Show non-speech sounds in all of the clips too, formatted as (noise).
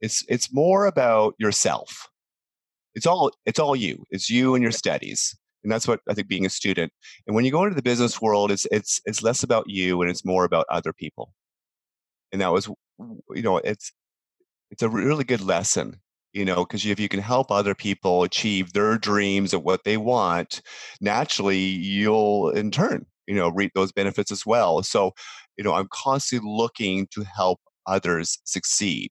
it's it's more about yourself. It's all it's all you. It's you and your studies and that's what i think being a student and when you go into the business world it's it's it's less about you and it's more about other people. And that was you know it's it's a really good lesson you know because if you can help other people achieve their dreams and what they want naturally you'll in turn you know reap those benefits as well. So you know i'm constantly looking to help others succeed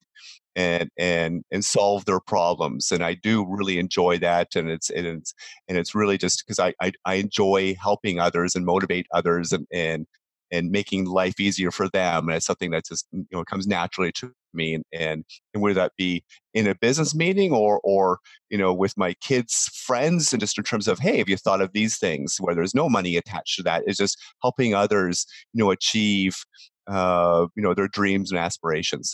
and and and solve their problems and i do really enjoy that and it's and it's and it's really just because I, I, I enjoy helping others and motivate others and and and making life easier for them and it's something that just you know comes naturally to me and, and and whether that be in a business meeting or or you know with my kids friends and just in terms of hey have you thought of these things? where there's no money attached to that is just helping others you know achieve uh, you know their dreams and aspirations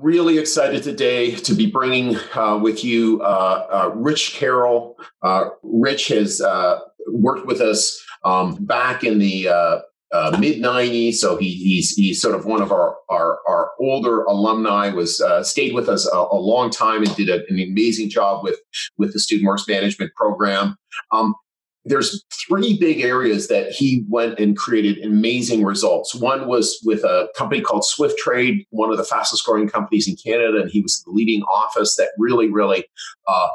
really excited today to be bringing uh, with you uh, uh, Rich Carroll. Uh, Rich has uh, worked with us um, back in the uh, mid 90s, so he, he's he's sort of one of our our, our older alumni. Was stayed with us a, a, long time and did a, an amazing job with with the Student Works Management Program. Um, there's three big areas that he went and created amazing results. One was with a company called Swift Trade, one of the fastest growing companies in Canada, and he was the leading office that really, really uh,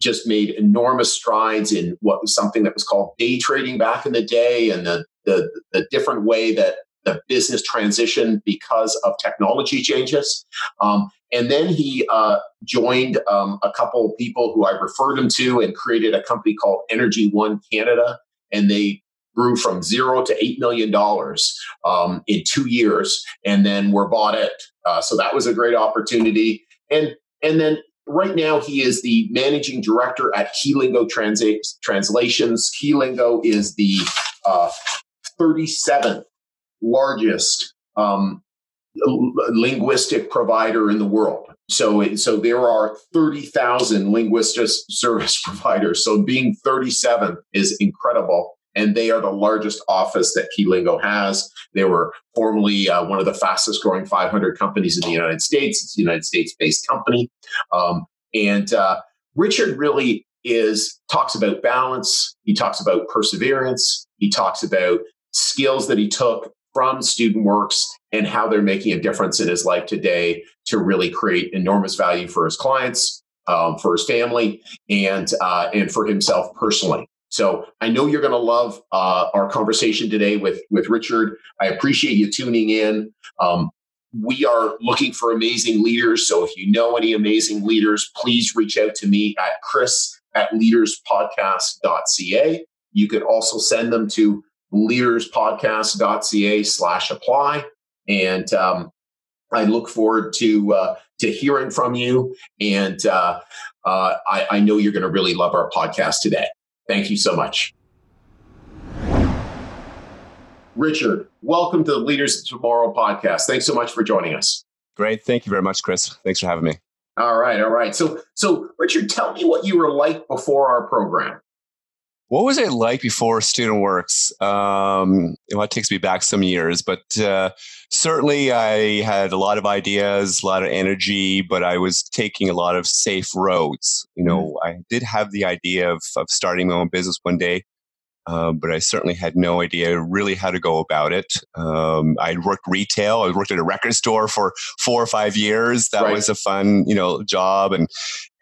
just made enormous strides in what was something that was called day trading back in the day, and the the, the different way that the business transition because of technology changes. Um, and then he uh, joined um, a couple of people who I referred him to and created a company called Energy One Canada. And they grew from zero to $8 million um, in two years and then were bought out. Uh, so that was a great opportunity. And, and then right now he is the managing director at Keylingo Trans- Translations. Keylingo is the uh, 37th largest um, linguistic provider in the world. So, so there are 30,000 linguistic service (laughs) providers. So being 37 is incredible. And they are the largest office that Keylingo has. They were formerly uh, one of the fastest growing 500 companies in the United States. It's a United States based company. Um, and uh, Richard really is talks about balance. He talks about perseverance. He talks about skills that he took from Student Works and how they're making a difference in his life today to really create enormous value for his clients, um, for his family, and uh, and for himself personally. So I know you're going to love uh, our conversation today with with Richard. I appreciate you tuning in. Um, we are looking for amazing leaders. So if you know any amazing leaders, please reach out to me at chris at leaderspodcast.ca. You could also send them to leaderspodcast.ca slash apply. And um, I look forward to uh, to hearing from you. And uh, uh, I, I know you're going to really love our podcast today. Thank you so much. Richard, welcome to the Leaders of Tomorrow podcast. Thanks so much for joining us. Great. Thank you very much, Chris. Thanks for having me. All right. All right. So, so Richard, tell me what you were like before our program. What was it like before Student Works? Um, well, it takes me back some years, but uh, certainly I had a lot of ideas, a lot of energy, but I was taking a lot of safe roads. You know, mm-hmm. I did have the idea of, of starting my own business one day, um, but I certainly had no idea really how to go about it. Um, I worked retail. I worked at a record store for four or five years. That right. was a fun, you know, job, and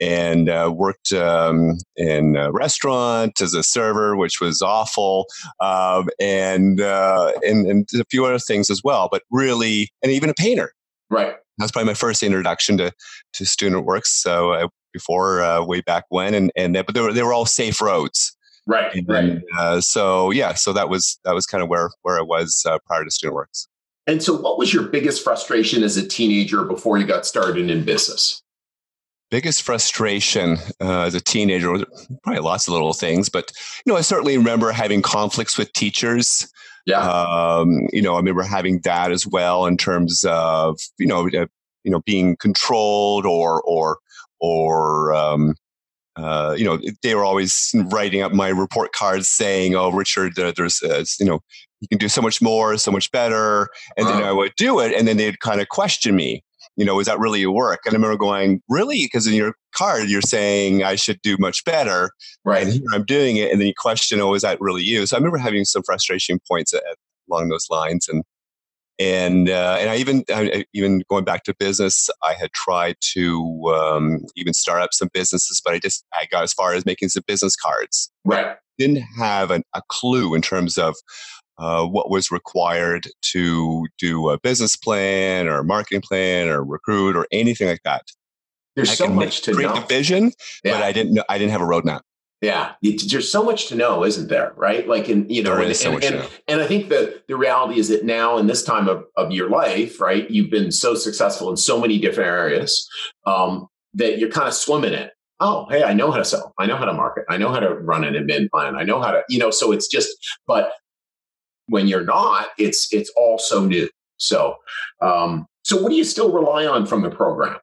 and uh, worked um, in a restaurant as a server, which was awful, um, and, uh, and and a few other things as well. But really, and even a painter. Right. That's probably my first introduction to to student works. So uh, before uh, way back when, and and but they were they were all safe roads. Right. And, right. Uh, so yeah, so that was that was kind of where where I was uh, prior to Student Works. And so, what was your biggest frustration as a teenager before you got started in business? Biggest frustration uh, as a teenager, probably lots of little things, but you know, I certainly remember having conflicts with teachers. Yeah. Um, you know, I remember having that as well in terms of you know, uh, you know, being controlled or or or um, uh, you know, they were always writing up my report cards saying, "Oh, Richard, there's, uh, you know, you can do so much more, so much better," and then I would do it, and then they'd kind of question me. You know, is that really your work? And I remember going, "Really?" Because in your card, you're saying I should do much better, right? And here I'm doing it, and then you question, "Oh, is that really you?" So I remember having some frustration points at, along those lines, and and uh, and I even I, even going back to business, I had tried to um, even start up some businesses, but I just I got as far as making some business cards. Right. Didn't have an, a clue in terms of uh, what was required to do a business plan or a marketing plan or recruit or anything like that. There's I so much to create know. the vision, Yeah. but I didn't know I didn't have a roadmap. Yeah, it, there's so much to know, isn't there? Right? Like, in you know, and, so and, and, and I think that the reality is that now, in this time of, of your life, right, you've been so successful in so many different areas um, that you're kind of swimming in. Oh, hey, I know how to sell. I know how to market. I know how to run an admin plan. I know how to, you know. So it's just, but when you're not, it's it's all so new. So, um, so what do you still rely on from the program?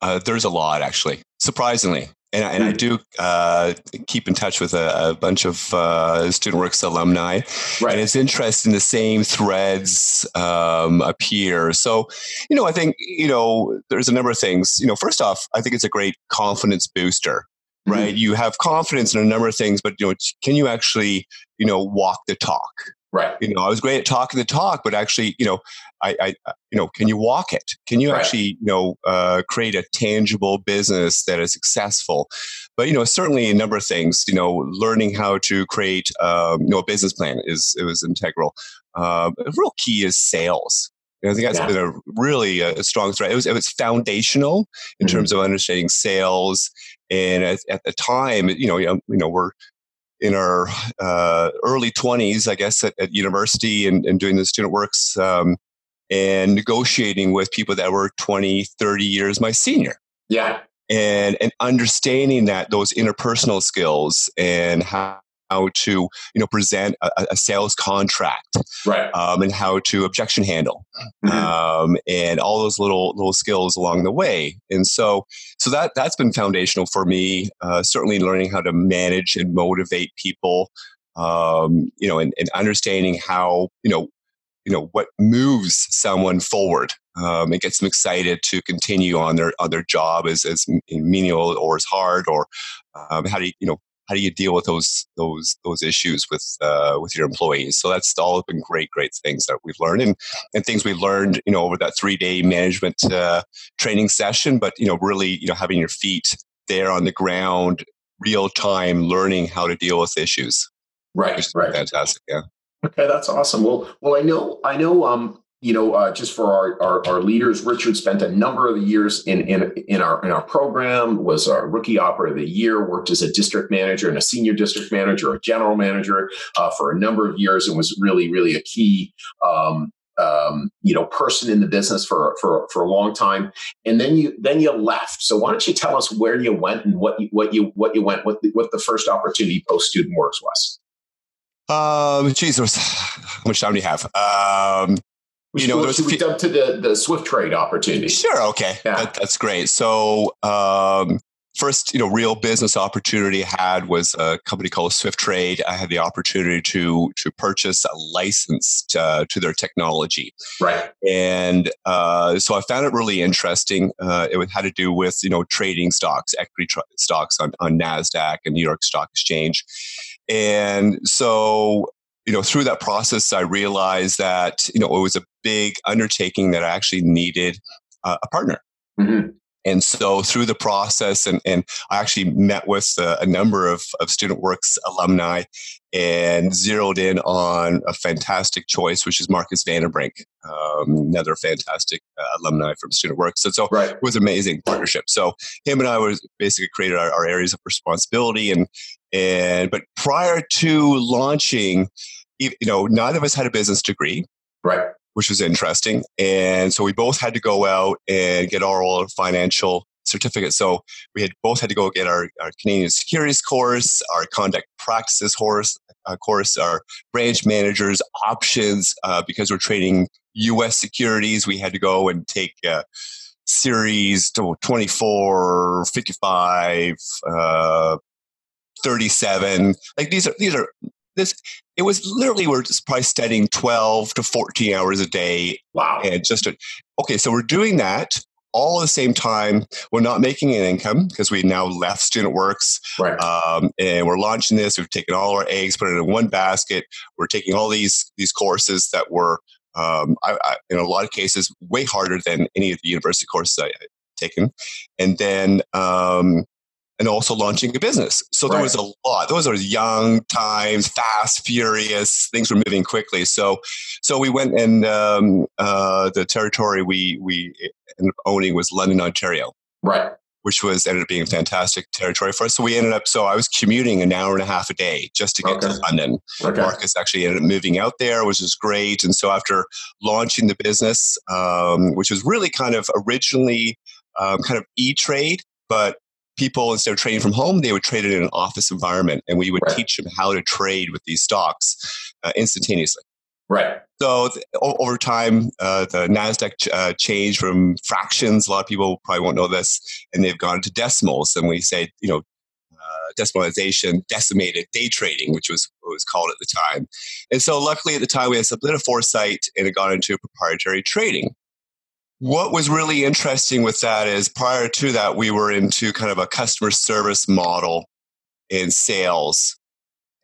Uh, there's a lot, actually, surprisingly. And, I- and I Mm. do uh, keep in touch with a, a bunch of uh, StudentWorks alumni. Right. And it's interesting, the same threads um, appear. So, you know, I think, you know, there's a number of things. You know, first off, I think it's a great confidence booster, Mm-hmm. right? You have confidence in a number of things, but, you know, can you actually, you know, walk the talk? Right. you know, I was great at talking the talk, but actually, you know, I, I you know, can you walk it? Can you Right. actually, you know, uh, create a tangible business that is successful? But you know, certainly a number of things. You know, learning how to create, um, you know, a business plan is it was integral. Um, a real key is sales. And I think that's Yeah. been a really a, a strong thread. It was it was foundational in Mhm. terms of understanding sales. And at, at the time, you know, you know, you know, we're in our uh, early 20s, I guess, at, at university and, and doing the student works um, and negotiating with people that were 20, 30 years my senior. Yeah. And, and understanding that those interpersonal skills and how, how to you know present a, a sales contract Right. um, and how to objection handle Mhm. um, and all those little little skills along the way. And so, so that that's been foundational for me. Uh, certainly, learning how to manage and motivate people. Um, you know, and, and understanding how you know, you know what moves someone forward um, and gets them excited to continue on their on their job as as menial or as hard or um, how do you you know how do you deal with those those those issues with uh, with your employees? So that's all been great, great things that we've learned and and things we learned, you know, over that three day management uh, training session. But you know, really, you know, having your feet there on the ground, real time, learning how to deal with issues. Right. Right. fantastic. Yeah. Okay, that's awesome. Well, well, I know, I know. Um, you know, uh, just for our, our our leaders, Richard spent a number of years in in in our in our program. Was our rookie operator of the year. Worked as a district manager and a senior district manager, a general manager uh, for a number of years, and was really really a key. Um, um, you know, person in the business for for for a long time, and then you then you left. So why don't you tell us where you went and what you what you what you went what the, what the first opportunity post student works was? Um, (sighs) how much time do you have? Um, We You know, should- we few- jump to the the Swift trade opportunity? Sure. Okay. Yeah. That, that's great. So, um, first, you know, real business opportunity I had was a company called Swift Trade. I had the opportunity to to purchase a license to, to their technology, Right. and uh, so I found it really interesting. Uh, it had to do with you know trading stocks, equity tr- stocks on on Nasdaq and New York Stock Exchange, and so you know through that process, I realized that you know it was a big undertaking that I actually needed uh, a partner. Mhm. And so through the process, and, and I actually met with a, a number of, of Student Works alumni and zeroed in on a fantastic choice, which is Marcus Vanderbrink, um, another fantastic uh, alumni from Student Works. And so Right. it was amazing partnership. So him and I was basically created our, our areas of responsibility and and but prior to launching, you know, neither of us had a business degree. Right. which was interesting. And so we both had to go out and get our own financial certificate. So we had both had to go get our, our Canadian securities course, our conduct practices course, uh, course, our branch managers options uh, because we're trading U.S. securities. We had to go and take uh, series 24, 55, uh, 37. Like these are these are this it was literally we're just probably studying 12 to 14 hours a day wow. and just a, okay so we're doing that all at the same time. We're not making an income because we now left student works right. um, and we're launching this. We've taken all our eggs put it in one basket. We're taking all these these courses that were um, I, I, in a lot of cases way harder than any of the university courses i had taken. And then um, and also launching a business. So there was a lot. Those are young times, fast, furious. Things were moving quickly. So, so we went and um, uh, the territory we we ended up owning was London, Ontario. Right. Which was ended up being a fantastic territory for us. So we ended up. So I was commuting an hour and a half a day just to get okay. to London. Okay. Marcus actually ended up moving out there, which was great. And so after launching the business, um, which was really kind of originally um, kind of e trade, but people instead of trading from home they would trade it in an office environment and we would right. teach them how to trade with these stocks uh, instantaneously. Right. So th- over time uh, the nasdaq ch- uh, changed from fractions. A lot of people probably won't know this and they've gone to decimals and we say you know uh, decimalization decimated day trading which was what was called at the time. And so luckily at the time we had a bit of foresight and it got into proprietary trading what was really interesting with that is prior to that, we were into kind of a customer service model in sales,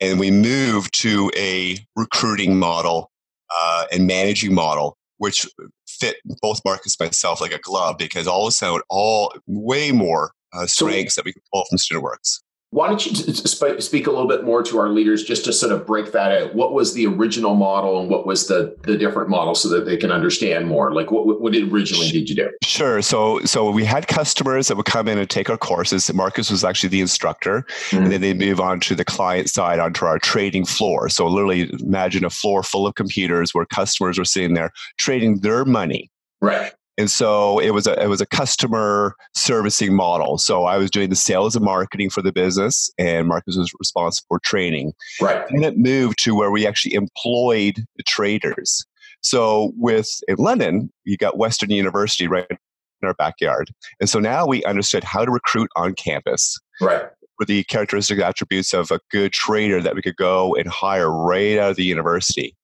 and we moved to a recruiting model uh, and managing model, which fit both Marcus and myself like a glove because all of a sudden, all way more uh, strengths so, that we could pull from StudentWorks. Why don't you speak a little bit more to our leaders just to sort of break that out? What was the original model and what was the the different model so that they can understand more? Like what what originally did you do? Sure. So so we had customers that would come in and take our courses. Marcus was actually the instructor, mm-hmm. and then they move on to the client side onto our trading floor. So literally imagine a floor full of computers where customers were sitting there trading their money. Right. And so it was a it was a customer servicing model. So I was doing the sales and marketing for the business, and Marcus was responsible for training. Right. And it moved to where we actually employed the traders. So with in London, you got Western University right in our backyard, and so now we understood how to recruit on campus. Right. For the characteristic attributes of a good trader that we could go and hire right out of the university.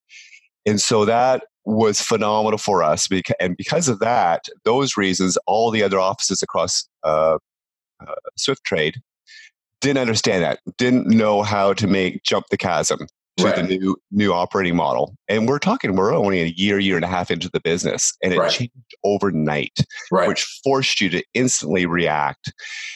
And so that was phenomenal for us. And because of that, those reasons, all the other offices across uh, uh, Swift Trade didn't understand that, didn't know how to make jump the chasm to right. the new new operating model. And we're talking, we're only a year, year and a half into the business, and it right. changed overnight, right. which forced you to instantly react.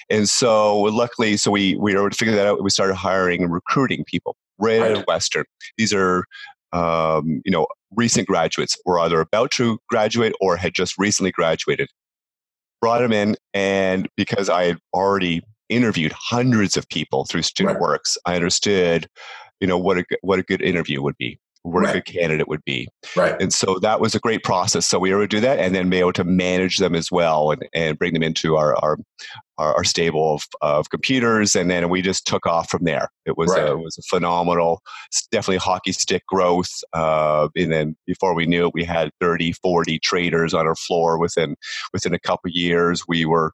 And so, luckily, so we we were able to figure that out. We started hiring and recruiting people right, right. out of Western. These are um, you know, recent graduates were either about to graduate or had just recently graduated. Brought them in, and because I had already interviewed hundreds of people through Student right. Works, I understood, you know, what a what a good interview would be what right. a good candidate would be. Right. And so that was a great process. So we were able to do that and then be able to manage them as well and, and bring them into our, our, our, stable of, of computers. And then we just took off from there. It was, right. a, it was a phenomenal, definitely hockey stick growth. Uh, and then before we knew it, we had 30, 40 traders on our floor within, within a couple years. We were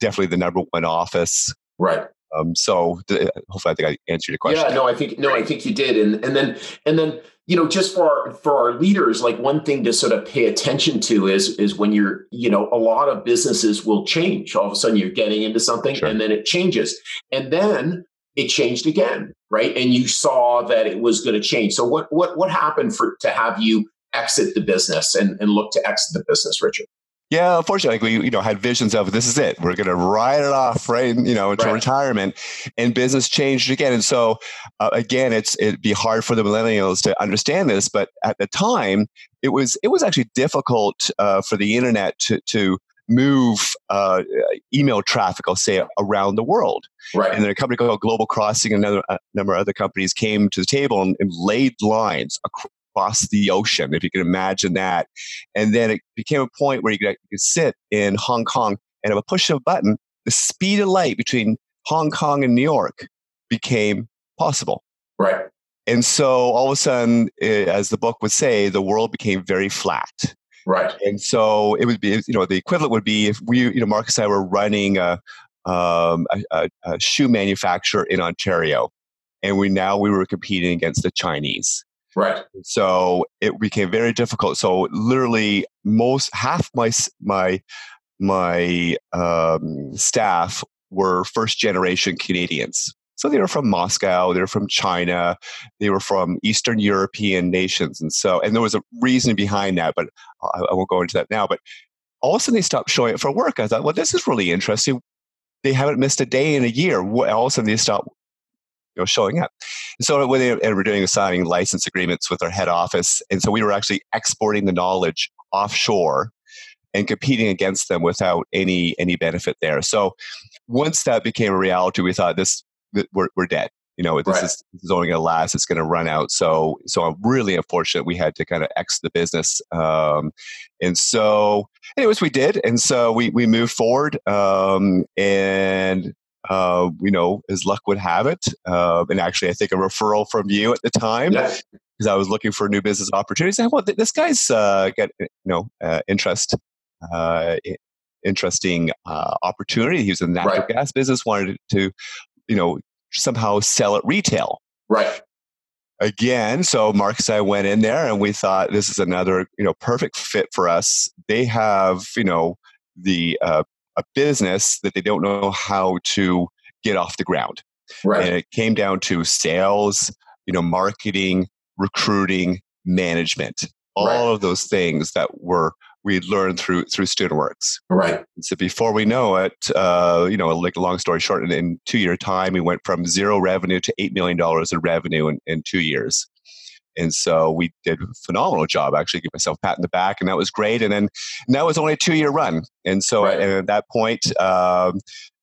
definitely the number one office. Right. Um, so th- hopefully I think I answered your question. Yeah, no, I think no, I think you did. And and then and then you know just for our, for our leaders like one thing to sort of pay attention to is is when you're you know a lot of businesses will change all of a sudden you're getting into something sure. and then it changes and then it changed again right and you saw that it was going to change so what what what happened for to have you exit the business and, and look to exit the business richard yeah, unfortunately, like we you know had visions of this is it. We're going to ride it off right, you know, into right. retirement, and business changed again. And so uh, again, it's it'd be hard for the millennials to understand this, but at the time, it was it was actually difficult uh, for the internet to to move uh, email traffic, I'll say, around the world. Right. And then a company called Global Crossing, and another a number of other companies came to the table and, and laid lines across the ocean, if you can imagine that. And then it became a point where you could, you could sit in Hong Kong and at a push of a button, the speed of light between Hong Kong and New York became possible. Right. And so all of a sudden, eh, as the book would say, the world became very flat. Right. And so it would be, you know, the equivalent would be if we, you know, Marcus and I were running a, um, a, a, a shoe manufacturer in Ontario, and we now we were competing against the Chinese. Right. So it became very difficult. So literally, most half my my my um, staff were first generation Canadians. So they were from Moscow, they were from China, they were from Eastern European nations, and so and there was a reason behind that, but I, I won't go into that now. But all of a sudden they stopped showing up for work. I thought, well, this is really interesting. They haven't missed a day in a year. All of a sudden they stopped you know, showing up. And so when they and we're doing signing license agreements with our head office, and so we were actually exporting the knowledge offshore and competing against them without any any benefit there. So once that became a reality, we thought this we're, we're dead. You know, this, Right. is, this is only going to last. It's going to run out. So, so I'm really unfortunate. We had to kind of exit the business. Um, and so, anyways, we did. And so we we moved forward. Um, and uh, you know, as luck would have it, uh, and actually, I think a referral from you at the time because I was looking for new business opportunities. And well, this guy's uh, got you know uh, interest, uh, interesting uh, opportunity. He was in the natural Right. gas business, wanted to, you know, somehow sell at retail Right. again. So Marcus and I went in there, and we thought this is another you know perfect fit for us. They have you know the uh, a business that they don't know how to get off the ground Right. and it came down to sales you know marketing recruiting management all Right. of those things that were we learned through through studentworks Right. and so before we know it uh, you know like long story short in, in two year time we went from zero revenue to eight million dollars in revenue in, in two years and so we did a phenomenal job actually give myself a pat in the back and that was great and then and that was only a two year run and so Right. and at that point um,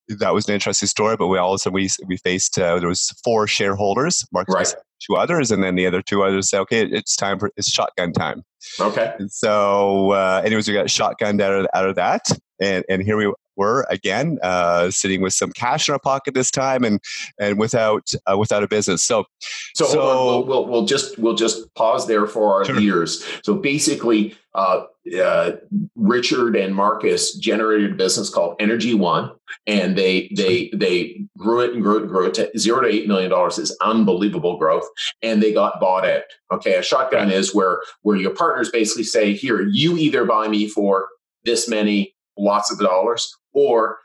that was an interesting story but we all of also we we faced uh, there was four shareholders mark Right. two others and then the other two others said okay it's time for it's shotgun time Okay. and so, uh, anyways, we got shotgunned out of, out of that. And, and here we were again, uh, sitting with some cash in our pocket this time and, and without, uh, without a business. So, So. So- We'll, we'll, we'll just we'll just pause there for our Sure. leaders. So basically, uh, uh, Richard and Marcus generated a business called Energy One, and they they they grew it and grew it and grew it to zero to eight million dollars is unbelievable growth, and they got bought out. Okay, a shotgun is where where your partners basically say, "Here, you either buy me for this many lots of dollars, or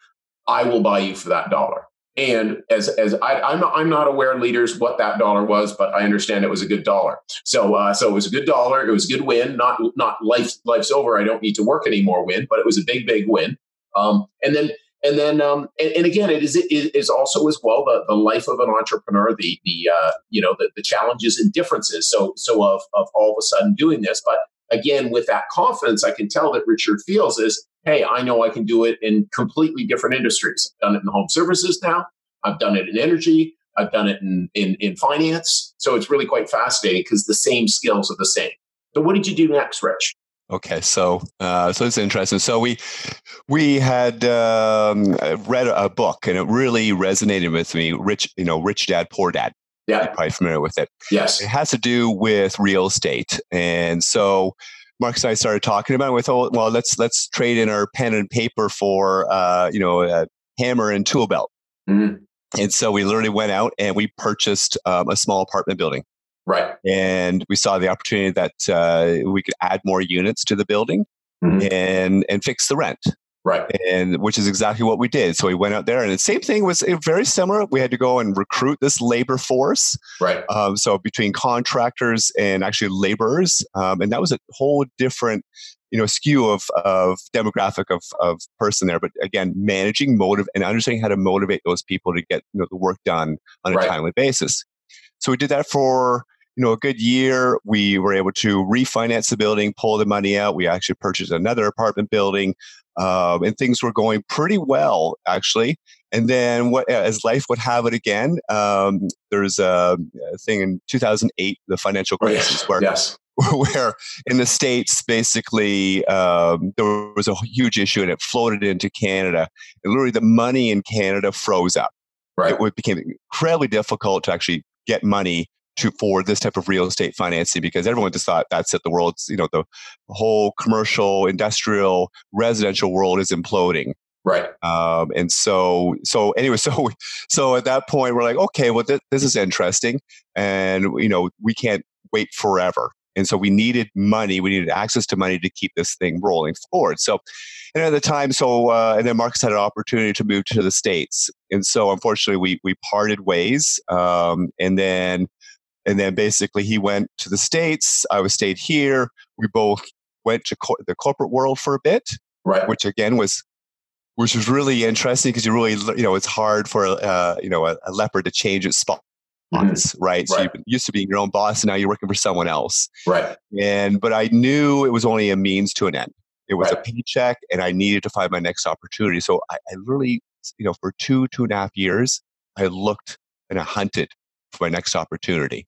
I will buy you for that dollar." And as as I, I'm not, I'm not aware, leaders, what that dollar was, but I understand it was a good dollar. So uh, so it was a good dollar. It was a good win. Not not life life's over. I don't need to work anymore. Win, but it was a big big win. Um, and then and then um, and, and again, it is it is also as well the, the life of an entrepreneur, the the uh, you know the, the challenges and differences. So so of of all of a sudden doing this, but again with that confidence, I can tell that Richard feels is hey, I know I can do it in completely different industries. I've done it in home services now. I've done it in energy. I've done it in, in, in finance. So it's really quite fascinating because the same skills are the same. So what did you do next, Rich? okay. So, uh, so it's interesting. So we, we had, um, read a book and it really resonated with me. Rich, you know, Rich Dad, Poor Dad. You're Yeah. probably familiar with it. Yes. It has to do with real estate, and so Marcus and I started talking about it with, oh, well, let's let's trade in our pen and paper for, uh, you know, a hammer and tool belt. Mhm. And so we literally went out and we purchased um, a small apartment building, Right. and we saw the opportunity that uh, we could add more units to the building Mhm. and and fix the rent Right. and which is exactly what we did. So we went out there, and the same thing was very similar. We had to go and recruit this labor force. Right. Um, so between contractors and actually laborers, um, and that was a whole different, you know, skew of of demographic of of person there. But again, managing motive and understanding how to motivate those people to get you know the work done on a Right. timely basis. So we did that for you know a good year. We were able to refinance the building, pull the money out. We actually purchased another apartment building, um, and things were going pretty well actually. And then, what as life would have it again, um, there's a, thing in 2008, the financial Oh, crisis, yes. where yes. (laughs) where in the states basically um, there was a huge issue and it floated into canada and literally the money in canada froze up right it became incredibly difficult to actually get money to for this type of real estate financing because everyone just thought that's it the world's you know the whole commercial industrial residential world is imploding. Right. Um, and so so anyway (laughs) so so at that point we're like okay well th- this is interesting and you know we can't wait forever. And so we needed money we needed access to money to keep this thing rolling forward. So and at the time so uh, and then marcus had an opportunity to move to the states. And so unfortunately we we parted ways um, and then and then basically he went to the states i was stayed here. We both went to co- the corporate world for a bit right. which again was which was really interesting because you really you know it's hard for uh, you know a, a, leopard to change its spots mm-hmm. right? So right. you used to being your own boss and now you're working for someone else. Right. And but i knew it was only a means to an end. It was right. a paycheck and i needed to find my next opportunity. So I, I literally you know for two two and a half years i looked and i hunted for my next opportunity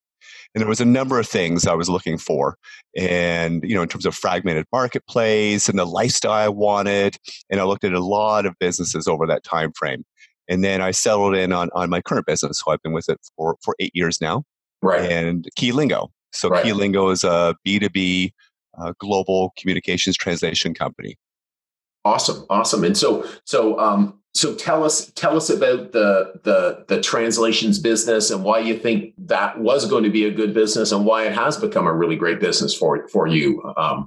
and there was a number of things I was looking for. And, you know, in terms of fragmented marketplace and the lifestyle I wanted. And I looked at a lot of businesses over that time frame. And then I settled in on, on my current business. So I've been with it for, for eight years now. Right. And Keylingo. So right. Keylingo is a B2B uh, global communications translation company. Awesome, awesome. And so, so, um, so tell us, tell us about the the the translations business and why you think that was going to be a good business and why it has become a really great business for for you. Um,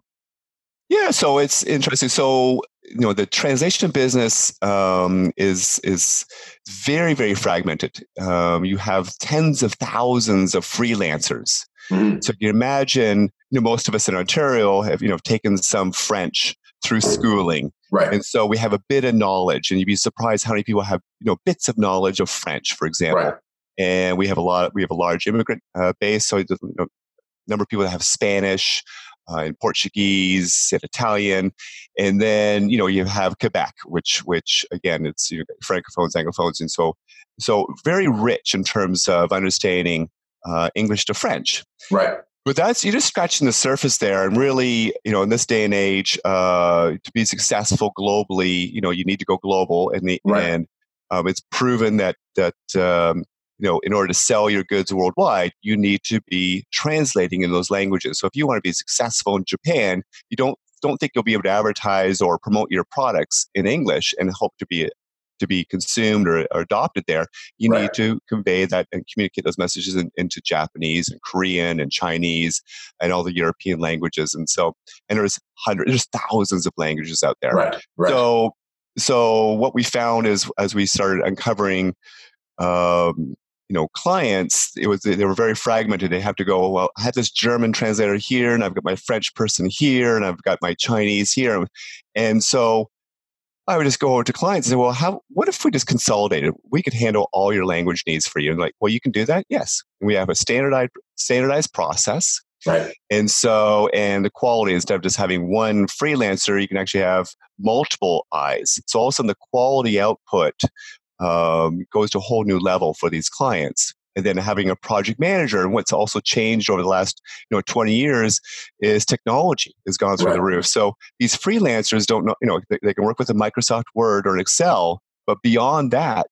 yeah, so it's interesting. So you know the translation business um, is is very very fragmented. Um, you have tens of thousands of freelancers. Mm-hmm. So you imagine, you know, most of us in Ontario have you know taken some French through schooling. Right. And so we have a bit of knowledge, and you'd be surprised how many people have, you know, bits of knowledge of French, for example. Right. And we have a lot. We have a large immigrant uh, base, so you know, number of people that have Spanish, uh, and Portuguese, and Italian, and then you know you have Quebec, which which again it's you know, francophones, anglophones, and so so very rich in terms of understanding uh, English to French. Right. But that's you're just scratching the surface there, and really, you know, in this day and age, uh, to be successful globally, you know, you need to go global, and the, right. and um, it's proven that that um, you know, in order to sell your goods worldwide, you need to be translating in those languages. So if you want to be successful in Japan, you don't don't think you'll be able to advertise or promote your products in English and hope to be to be consumed or, or adopted there, you right. need to convey that and communicate those messages in, into Japanese and Korean and Chinese and all the European languages. And so, and there's hundreds, there's thousands of languages out there. Right. right. So, so what we found is as we started uncovering, um, you know, clients, it was they were very fragmented. They have to go. Well, I have this German translator here, and I've got my French person here, and I've got my Chinese here, and so I would just go over to clients and say, well, how, what if we just consolidated? We could handle all your language needs for you. And like, well, you can do that? Yes. we have a standardized, standardized process. Right. And so, and the quality, instead of just having one freelancer, you can actually have multiple eyes. So all of a sudden the quality output um, goes to a whole new level for these clients and then having a project manager. And what's also changed over the last you know 20 years is technology has gone through right. the roof. So these freelancers don't know, you know, they, they, can work with a Microsoft Word or an Excel, but beyond that,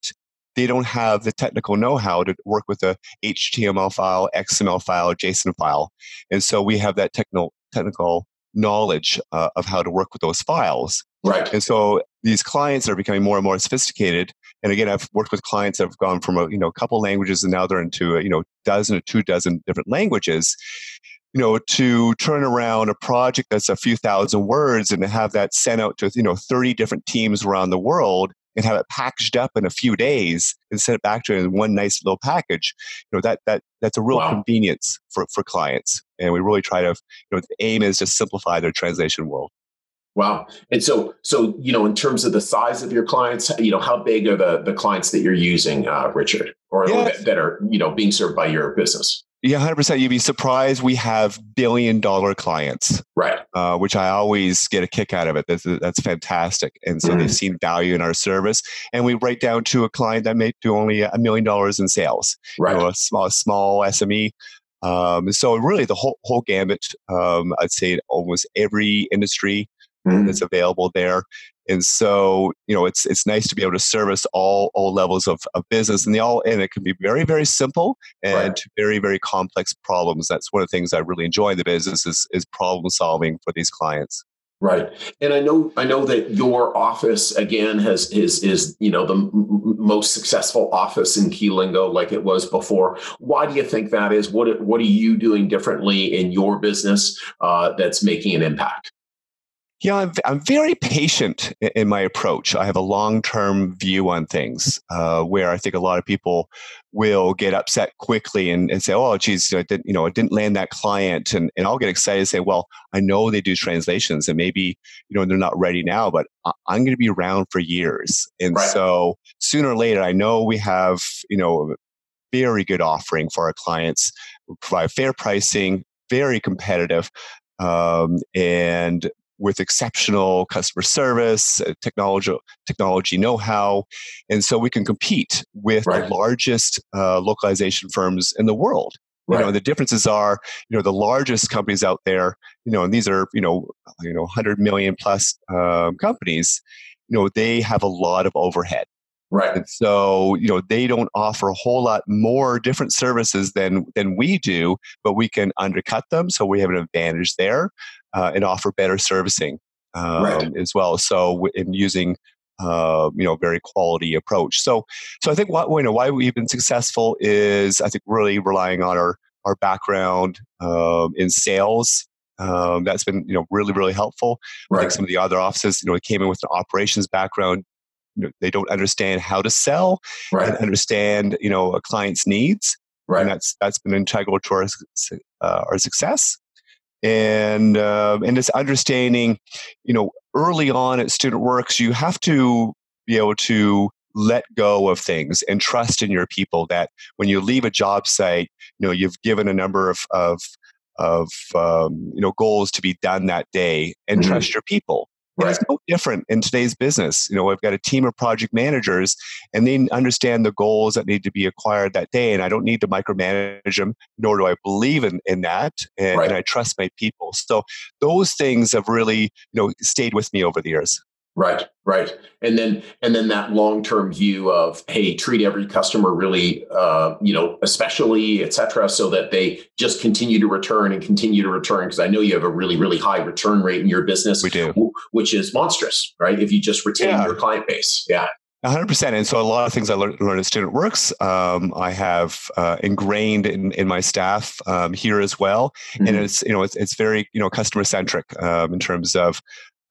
they don't have the technical know-how to work with a HTML file, XML file, JSON file. And so we have that technical technical knowledge uh, of how to work with those files. Right. And so these clients are becoming more and more sophisticated and again, I've worked with clients that have gone from a you know a couple languages and now they're into a, you know dozen or two dozen different languages. You know, to turn around a project that's a few thousand words and to have that sent out to you know 30 different teams around the world and have it packaged up in a few days and send it back to in one nice little package you know that that that's a real wow. convenience for for clients and we really try to you know the aim is to simplify their translation world Wow. And so, so you know, in terms of the size of your clients, you know, how big are the the clients that you're using, uh, Richard, or, yeah. that, that, are you know being served by your business? Yeah, hundred percent. You'd be surprised. We have billion dollar clients, right? Uh, which I always get a kick out of it. That's, that's fantastic. And so mm-hmm. they've seen value in our service. And we write down to a client that may do only a million dollars in sales, right? You know, a small, small SME Um, so really, the whole whole gambit. Um, I'd say almost every industry mm-hmm. that's available there. And so, you know, it's it's nice to be able to service all all levels of, of business, and they all and it can be very very simple and right. very very complex problems. That's one of the things I really enjoy in the business is is problem solving for these clients. Right, and I know I know that your office again has is is you know the m- most successful office in Keylingo like it was before. Why do you think that is? What what are you doing differently in your business uh, that's making an impact? Yeah, I'm, I'm very patient in my approach. I have a long term view on things uh, where I think a lot of people will get upset quickly and, and say, oh, geez, I didn't, you know, I didn't land that client. And, and I'll get excited and say, well, I know they do translations and maybe, you know, they're not ready now, but I'm going to be around for years. And right. so sooner or later, I know we have, you know, very good offering for our clients. We provide fair pricing, very competitive. Um, and with exceptional customer service, uh, technology, technology know-how, and so we can compete with right. the largest uh, localization firms in the world. Right. You know, the differences are, you know, the largest companies out there, you know, and these are, you know, you know, hundred million plus um, companies. You know, they have a lot of overhead. Right. And so, you know, they don't offer a whole lot more different services than than we do, but we can undercut them. So we have an advantage there uh, and offer better servicing um, right. as well. So in using uh, you know very quality approach. So so I think what you know why we've been successful is I think really relying on our our background um, in sales. Um, that's been you know really really helpful. Right. I think some of the other offices you know came in with an operations background. You know, they don't understand how to sell right. and understand you know a client's needs. Right. And that's that's been integral to our uh, our success and uh, and it's understanding you know early on at student works you have to be able to let go of things and trust in your people that when you leave a job site you know you've given a number of of of um, you know goals to be done that day and mm-hmm. trust your people Right. It's no different in today's business. You know, I've got a team of project managers and they understand the goals that need to be acquired that day. And I don't need to micromanage them, nor do I believe in, in that. And, right. and I trust my people. So those things have really, you know, stayed with me over the years. Right, right, and then and then that long term view of hey, treat every customer really, uh, you know, especially et cetera, so that they just continue to return and continue to return. Because I know you have a really really high return rate in your business, we do, which is monstrous, right? If you just retain yeah. your client base, yeah. 100%. And so a lot of things I learned, learned at Student Works, um, I have uh, ingrained in, in my staff um, here as well. Mm-hmm. And it's, you know, it's, it's very, you know, customer centric um, in terms of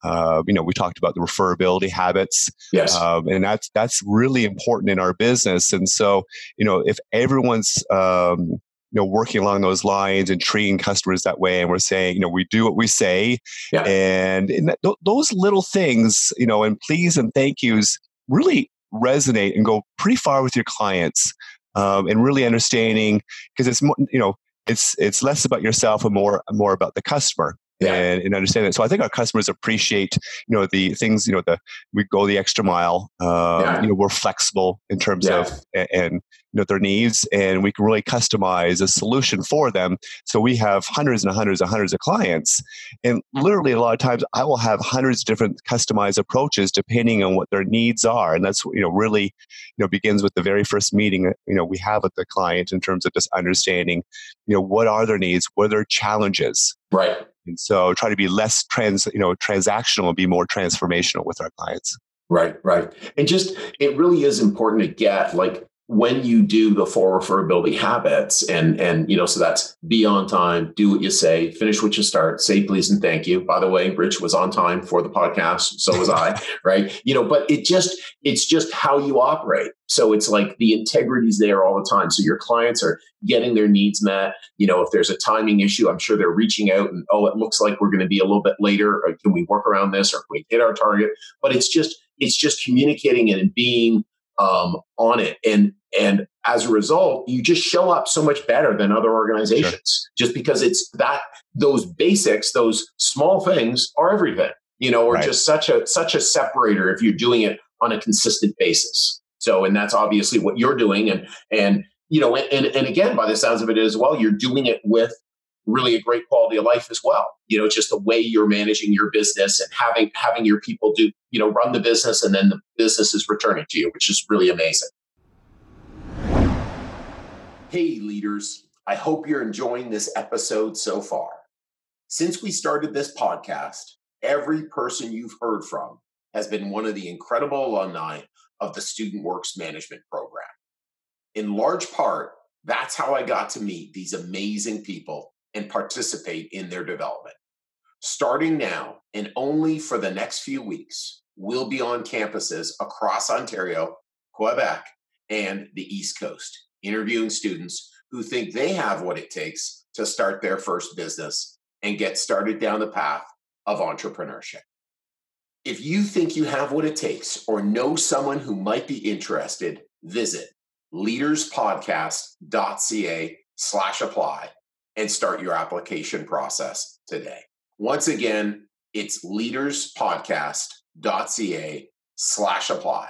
uh, you know, we talked about the referability habits, yes, um, and that's that's really important in our business. And so, you know, if everyone's um, you know working along those lines and treating customers that way, and we're saying, you know, we do what we say, yeah. and, and that, th- those little things, you know, and please and thank yous really resonate and go pretty far with your clients, um, and really understanding because it's more, you know it's it's less about yourself and more more about the customer yeah. and, and understand it. So I think our customers appreciate, you know, the things, you know, the we go the extra mile. Um, yeah. You know, we're flexible in terms yeah. of and you know their needs, and we can really customize a solution for them. So we have hundreds and hundreds and hundreds of clients, and literally a lot of times I will have hundreds of different customized approaches depending on what their needs are, and that's you know really you know begins with the very first meeting you know we have with the client in terms of just understanding, you know, what are their needs, what are their challenges, right and so try to be less trans, you know, transactional and be more transformational with our clients. Right, right. And just it really is important to get like when you do the four referability habits and and you know so that's be on time do what you say finish what you start say please and thank you. By the way rich was on time for the podcast so was i (laughs) right? You know but it just it's just how you operate. So it's like the integrity's there all the time. So your clients are getting their needs met. You know if there's a timing issue i'm sure they're reaching out and oh it looks like we're going to be a little bit later. Or can we work around this? Or can we hit our target? But it's just it's just communicating and being um, on it. And and as a result, you just show up so much better than other organizations sure. just because it's that those basics, those small things are everything, you know, or right. just such a such a separator if you're doing it on a consistent basis. So, and that's obviously what you're doing. And and you know, and, and again, by the sounds of it as well, you're doing it with really a great quality of life as well. You know, just the way you're managing your business and having having your people do, you know, run the business and then the business is returning to you, which is really amazing. Hey leaders, I hope you're enjoying this episode so far. Since we started this podcast, every person you've heard from has been one of the incredible alumni of the Student Works Management Program. In large part, that's how I got to meet these amazing people and participate in their development. Starting now and only for the next few weeks, we'll be on campuses across Ontario, Quebec, and the East Coast, interviewing students who think they have what it takes to start their first business and get started down the path of entrepreneurship. If you think you have what it takes or know someone who might be interested, visit leaderspodcast.ca slash apply and start your application process today. Once again, it's leaderspodcast.ca slash apply.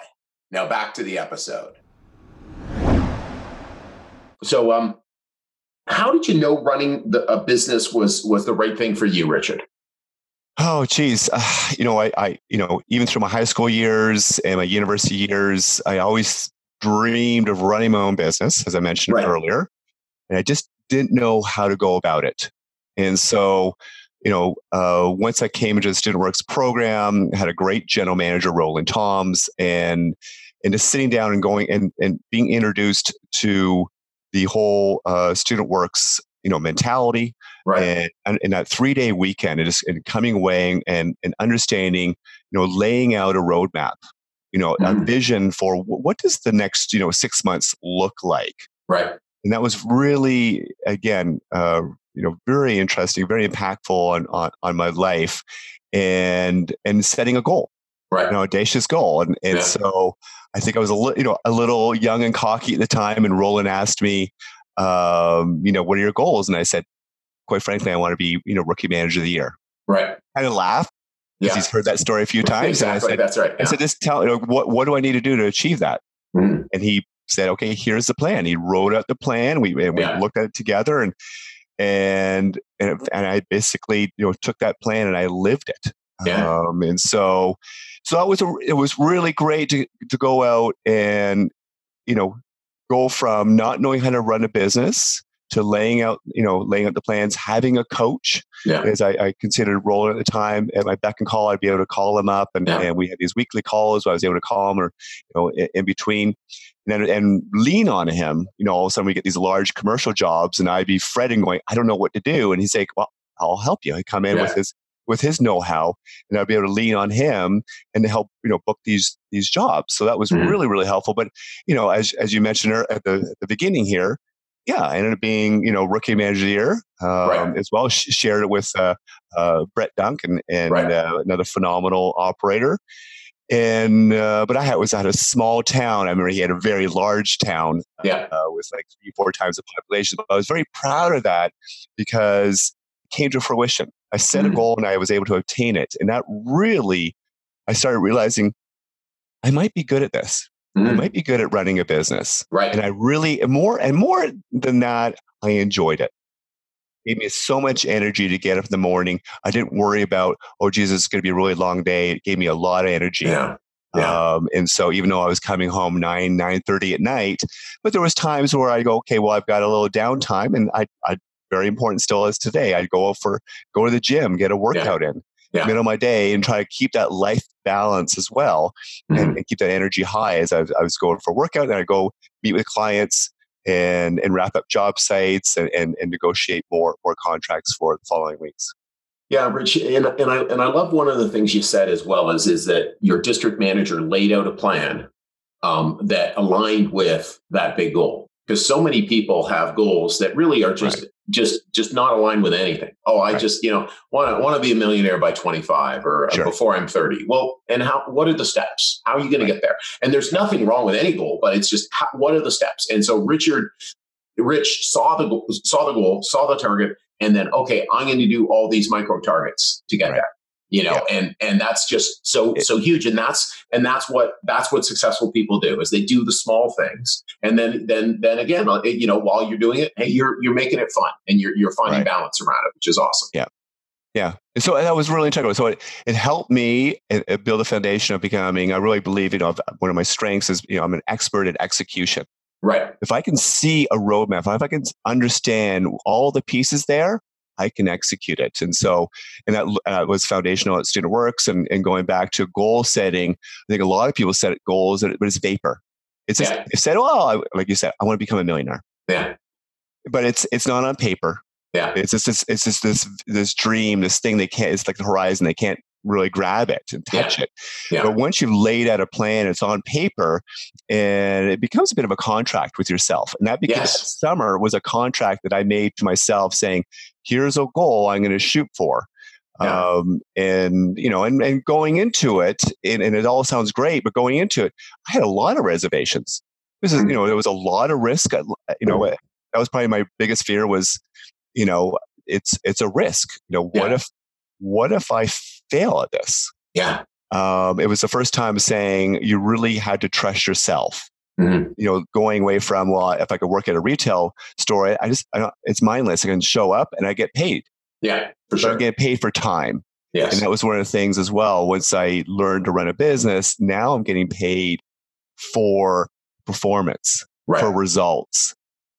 Now back to the episode. So, um, how did you know running the, a business was was the right thing for you, Richard? Oh, geez. Uh, you know, I, I, you know, even through my high school years and my university years, I always dreamed of running my own business, as I mentioned right. earlier. And I just didn't know how to go about it. And so, you know, uh, once I came into the Student Works program, had a great general manager, Roland Toms, and and just sitting down and going and, and being introduced to the whole uh, Student Works you know mentality right. and, and, and that three day weekend and just and coming away and, and understanding you know laying out a roadmap you know mm-hmm. a vision for what does the next you know six months look like right and that was really again uh, you know very interesting very impactful on, on on my life and and setting a goal right know audacious goal and and yeah. so i think i was a little you know a little young and cocky at the time and roland asked me um, you know, what are your goals? And I said, quite frankly, I want to be, you know, rookie manager of the year. Right. Kind of laughed because yeah. he's heard that story a few (laughs) times. Exactly. And I said, That's right. Yeah. I said, just tell, you know, what, what do I need to do to achieve that? Mm-hmm. And he said, okay, here's the plan. He wrote out the plan. We, we yeah. looked at it together and, and, and, and I basically, you know, took that plan and I lived it. Yeah. Um, and so, so that was a, it was really great to, to go out and, you know, go from not knowing how to run a business to laying out, you know, laying out the plans, having a coach. Yeah. As I, I considered Roland at the time, at my beck and call, I'd be able to call him up, and, yeah. and we had these weekly calls. Where I was able to call him, or you know, in, in between, and, then, and lean on him. You know, all of a sudden we get these large commercial jobs, and I'd be fretting, going, I don't know what to do, and he's like, Well, I'll help you. I come in yeah. with his with his know-how and I'd be able to lean on him and to help you know book these these jobs. So that was mm-hmm. really really helpful. But you know, as as you mentioned at the at the beginning here, yeah, I ended up being you know rookie manager of the year um, right. as well. Sh- shared it with uh, uh, Brett Dunk and right. uh, another phenomenal operator. And uh, but I had, was at a small town. I remember he had a very large town, yeah, uh, with like three four times the population. But I was very proud of that because it came to fruition. I set mm. a goal and I was able to obtain it. And that really, I started realizing I might be good at this. Mm. I might be good at running a business. Right. And I really, more and more than that, I enjoyed it. it. Gave me so much energy to get up in the morning. I didn't worry about, oh, Jesus, it's going to be a really long day. It gave me a lot of energy. Yeah. Yeah. Um, and so even though I was coming home nine nine thirty at night, but there was times where I go, okay, well I've got a little downtime, and I I very important still is today. I'd go for go to the gym, get a workout yeah. in, yeah. middle of my day, and try to keep that life balance as well, mm-hmm. and, and, keep that energy high as I was, I was going for workout. And I go meet with clients and and wrap up job sites and, and, and negotiate more more contracts for the following weeks. Yeah, Rich, and, and I and I love one of the things you said as well is is that your district manager laid out a plan um, that aligned with that big goal because so many people have goals that really are just right just just not aligned with anything. Oh, I right. just you know want to want to be a millionaire by 25 or uh, sure. before I'm 30. Well, and how? What are the steps? How are you going right. to get there? And there's nothing wrong with any goal, but it's just how, what are the steps? And so Richard, Rich saw the saw the goal, saw the target, and then okay, I'm going to do all these micro targets to get right. there. You know Yeah. and and that's just so so huge and that's and that's what that's what successful people do is they do the small things and then then then again you know while you're doing it hey you're you're making it fun and you're you're finding Right. balance around it which is awesome Yeah. And so that was really integral. So it, it helped me build a foundation of becoming, I really believe, you know, one of my strengths is, you know, I'm an expert at execution. right If I can see a roadmap, if I can understand all the pieces there, I can execute it. And so, and that uh, was foundational at Student Works and, and going back to goal setting. I think a lot of people set goals, but it's vapor. It's just, Yeah. it said, well, I, like you said, I want to become a millionaire, yeah but it's, it's not on paper. yeah It's just this, it's just this this dream, this thing they can't. It's like the horizon. They can't really grab it and Yeah. touch it. Yeah. But once you've laid out a plan, it's on paper, and it becomes a bit of a contract with yourself. And that became Yes. summer was a contract that I made to myself, saying, "Here's a goal I'm going to shoot for." Yeah. Um, and you know, and, and going into it, and, and it all sounds great, but going into it, I had a lot of reservations. This is, you know, there was a lot of risk. You know, Mm-hmm. that was probably my biggest fear was, you know, it's it's a risk. You know, what Yeah. if what if I fail at this? yeah Um, it was the first time saying you really had to trust yourself. Mhm. You know, going away from well, if I could work at a retail store, I just I don't, it's mindless. I can show up and I get paid. yeah for sure I get paid for time, yes and that was one of the things as well. Once I learned to run a business, now I'm getting paid for performance, right for results,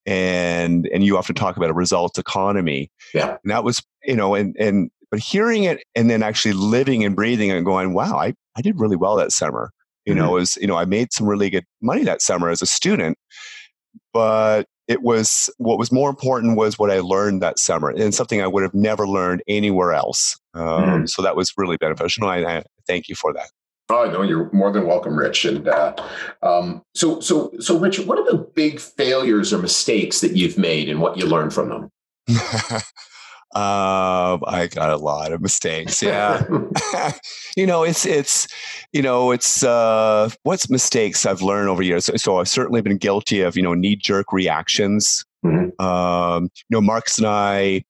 and and you often talk about a results economy. Yeah. and that was you know, and and but hearing it and then actually living and breathing and going, wow, I I did really well that summer. You know, it was you know I made some really good money that summer as a student, but it was what was more important was what I learned that summer and something I would have never learned anywhere else. Um, Mhm. So that was really beneficial. I, I thank you for that. Oh no, you're more than welcome, Rich. And uh, um, so, so, so, Rich, what are the big failures or mistakes that you've made, and what you learned from them? (laughs) um, I got a lot of mistakes. Yeah. (laughs) (laughs) you know, it's it's you know, it's uh what's mistakes I've learned over years. So, so I've certainly been guilty of, you know, knee jerk reactions. Mhm. Um, you know, Marcus and I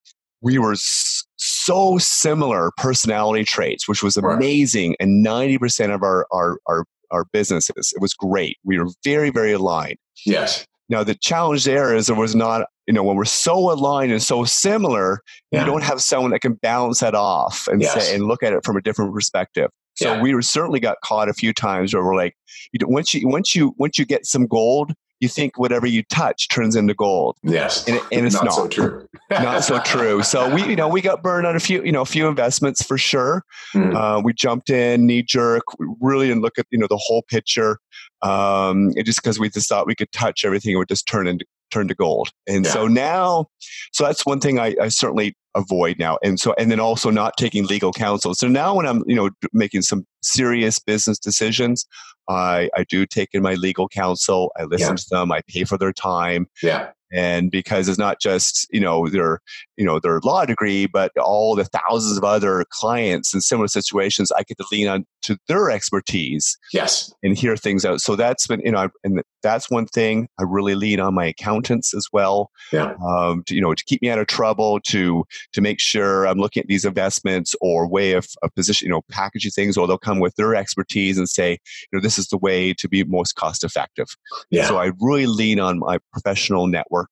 we were so similar personality traits, which was Right. amazing. And 90% of our our our our businesses, it was great. We were very, very aligned. yes. Now the challenge there is there was not, you know, when we're so aligned and so similar, Yeah. you don't have someone that can balance that off and Yes. say and look at it from a different perspective. So Yeah. we were certainly got caught a few times where we're like, you know, once you once you once you get some gold, you think whatever you touch turns into gold, Yes. and, it, and it's not, not. so true. (laughs) not so true. So we, you know, we got burned on a few, you know, a few investments for sure. Mhm. Uh, we jumped in knee jerk. Really didn't look at you know the whole picture. Um, it just because we just thought we could touch everything, it would just turn into turn to gold. And so now, so that's one thing I, I certainly avoid now. And so, and then also not taking legal counsel. So now, when I'm you know making some serious business decisions, I I do take in my legal counsel. I listen Yeah. to them. I pay for their time yeah. and because it's not just you know their you know their law degree but all the thousands of other clients in similar situations i get to lean on to their expertise Yes. and hear things out so that's been you know and that's one thing i really lean on my accountants as well Yeah. um, to, you know to keep me out of trouble to to make sure i'm looking at these investments or way of, of position you know packaging things or they'll come with their expertise and say you know this is the way to be most cost effective Yeah. so I really lean on my professional network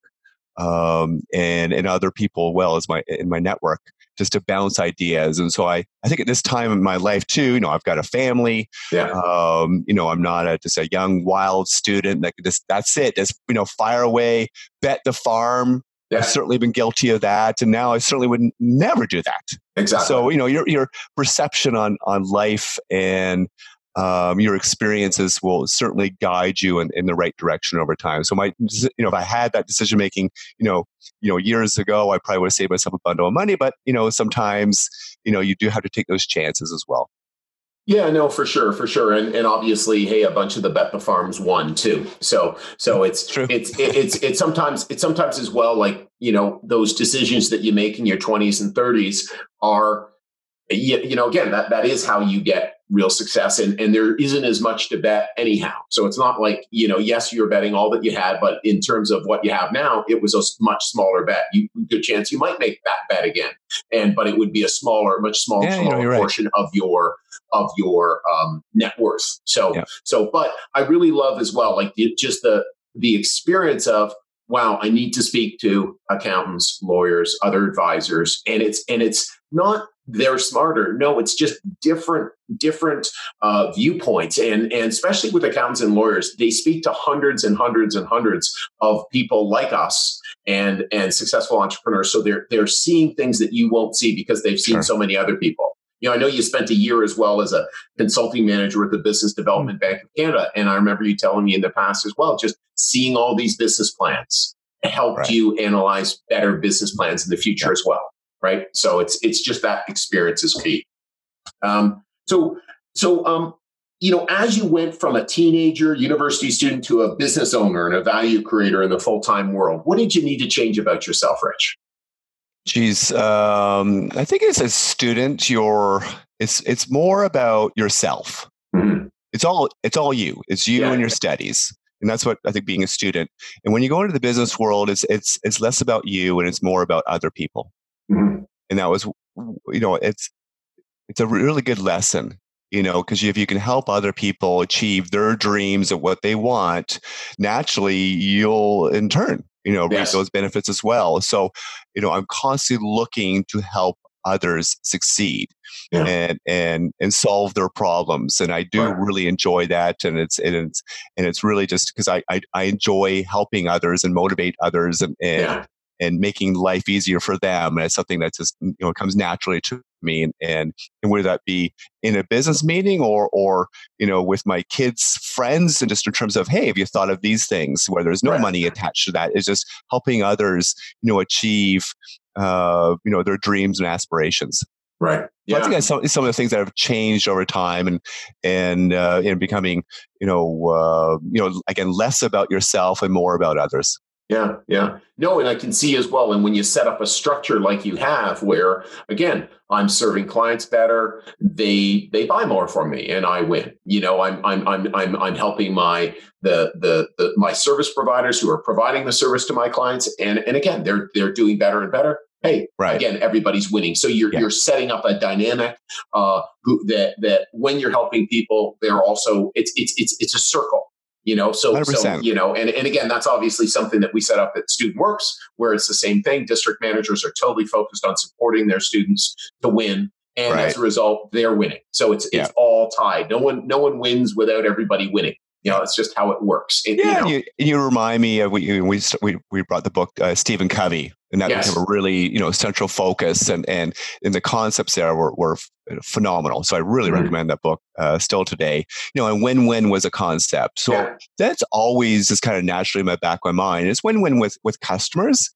um, and and other people well as my in my network just to bounce ideas. And so I I think at this time in my life too, you know, I've got a family. yeah. Um, you know, I'm not a, just a young wild student that could just that's it. Just you know, fire away, bet the farm. Yeah. I've certainly been guilty of that, and now I certainly would never do that. Exactly. So you know your your perception on on life and um, your experiences will certainly guide you in, in the right direction over time. So my you know if I had that decision making you know you know years ago, I probably would have saved myself a bundle of money. But you know sometimes you know you do have to take those chances as well. Yeah, no, for sure, for sure, and and obviously, hey, a bunch of the bet farms won too. So so it's True. it's it, it's it's sometimes it's sometimes as well like you know those decisions that you make in your twenties and thirties are you, you know, again, that that is how you get real success and, and there isn't as much to bet anyhow so it's not like you know yes you're betting all that you had but in terms of what you have now it was a much smaller bet you good chance you might make that bet again and but it would be a smaller much smaller, yeah, smaller you know, portion right. of your of your um, net worth so yeah. so but i really love as well like the, just the the experience of wow i need to speak to accountants lawyers other advisors and it's and it's not they're smarter. No, it's just different different uh, viewpoints, and and especially with accountants and lawyers, they speak to hundreds and hundreds and hundreds of people like us and and successful entrepreneurs. So they're they're seeing things that you won't see because they've seen sure. so many other people. You know, I know you spent a year as well as a consulting manager with the Business Development mm-hmm. Bank of Canada, and I remember you telling me in the past as well, just seeing all these business plans helped right. you analyze better business plans in the future yeah. as well right? So it's it's just that experience is key. Um, so so um, you know, as you went from a teenager, university student to a business owner and a value creator in the full time world, what did you need to change about yourself, Rich? Geez, um, I think as a student, you're it's it's more about yourself. Mm-hmm. It's all it's all you. It's you yeah. and your studies and that's what I think being a student. And when you go into the business world, it's it's it's less about you and it's more about other people. Mm-hmm. And that was, you know, it's it's a really good lesson, you know, because if you can help other people achieve their dreams of what they want, naturally you'll in turn, you know, yes. reap those benefits as well. So, you know, I'm constantly looking to help others succeed yeah. and and and solve their problems and i do really enjoy that and it's and it's and it's really just because I, I, I enjoy helping others and motivate others and and, yeah and making life easier for them. And it's something that just you know comes naturally to me. And, and and whether that be in a business meeting or or you know with my kids' friends, and just in terms of hey, have you thought of these things where there's no right. money attached to that? Is just helping others you know achieve uh, you know their dreams and aspirations. Right. Yeah. I think that's some, some of the things that have changed over time, and and uh, and becoming, you know, uh, you know, again, less about yourself and more about others. Yeah, yeah. No, and I can see as well. And when you set up a structure like you have, where again, I'm serving clients better, they they buy more from me, and I win. You know, I'm I'm I'm I'm I'm helping my the the, the my service providers who are providing the service to my clients, and and again, they're they're doing better and better. Hey, right. again, everybody's winning. So you're yeah. you're setting up a dynamic uh, who that that when you're helping people, they're also it's it's it's it's a circle you know so 100%. so you know and, and again that's obviously something that we set up at student works where it's the same thing district managers are totally focused on supporting their students to win and right. as a result they're winning so it's yeah. it's all tied no one no one wins without everybody winning you know, it's just how it works. It, yeah, you, know. you, you, remind me of we we we brought the book uh, Stephen Covey, and that yes. became a really you know central focus, and and and the concepts there were were phenomenal. So I really mm-hmm. recommend that book uh, still today. You know, and win win was a concept, so yeah. that's always just kind of naturally in my back of my mind. It's win win with with customers,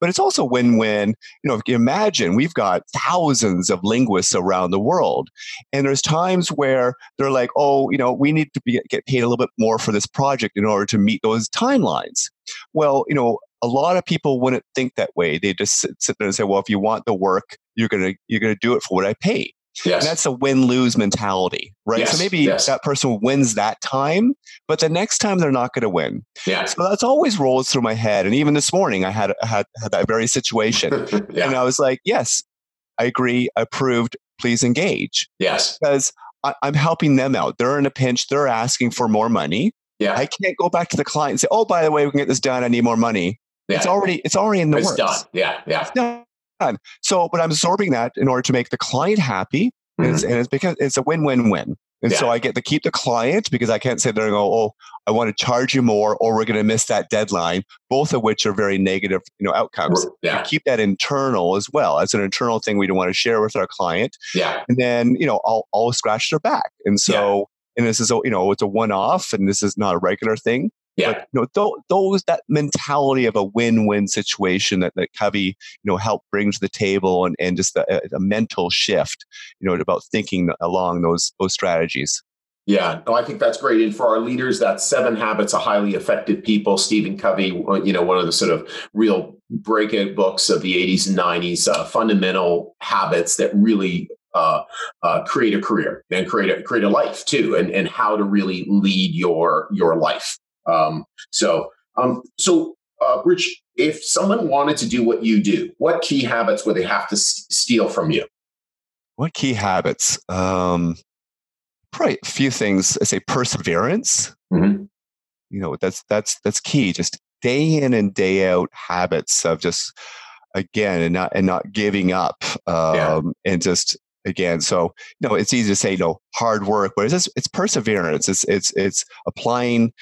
but it's also win-win. You know, if you imagine we've got thousands of linguists around the world, and there's times where they're like, "Oh, you know, we need to be, get paid a little bit more for this project in order to meet those timelines." Well, you know, a lot of people wouldn't think that way. They just sit, sit there and say, "Well, if you want the work, you're gonna you're gonna do it for what I pay." Yes. And that's a win lose mentality, right? Yes. So maybe yes. that person wins that time, but the next time they're not going to win. Yeah. So that's always rolls through my head. And even this morning, I had had, had that very situation. (laughs) yeah. And I was like, yes, I agree, approved, please engage. Yes. Because I, I'm helping them out. They're in a pinch, they're asking for more money. Yeah. I can't go back to the client and say, oh, by the way, we can get this done. I need more money. Yeah. It's already it's already in the it's works. Done. Yeah, yeah done. So, but I'm absorbing that in order to make the client happy. Mm-hmm. And, it's, and, it's, because it's a win-win-win. And yeah. so I get to keep the client because I can't sit there and go, oh, I want to charge you more, or we're going to miss that deadline. Both of which are very negative, you know, outcomes. Yeah. keep that internal as well. As an internal thing we don't want to share with our client. Yeah. And then you know, I'll I'll scratch their back. And so, yeah. and this is a, you know, it's a one-off, and this is not a regular thing. Yeah. But, you know, th- those that mentality of a win-win situation that, that Covey, you know, helped bring to the table and, and just a, a mental shift, you know, about thinking along those those strategies. Yeah, no, I think that's great. And for our leaders, that's Seven Habits of Highly Effective People. Stephen Covey, uh, you know, one of the sort of real breakout books of the 80s and 90s, uh, fundamental habits that really uh, uh, create a career and create a create a life too, and and how to really lead your your life. Um, so um, so uh, Rich, if someone wanted to do what you do, what key habits would they have to s- steal from you? What key habits? Um, probably a few things. I say perseverance. Mm-hmm. You know, that's that's that's key. Just day in and day out habits of just again and not and not giving up um, yeah. and just again so you know it's easy to say you know hard work but it's just, it's perseverance it's it's it's applying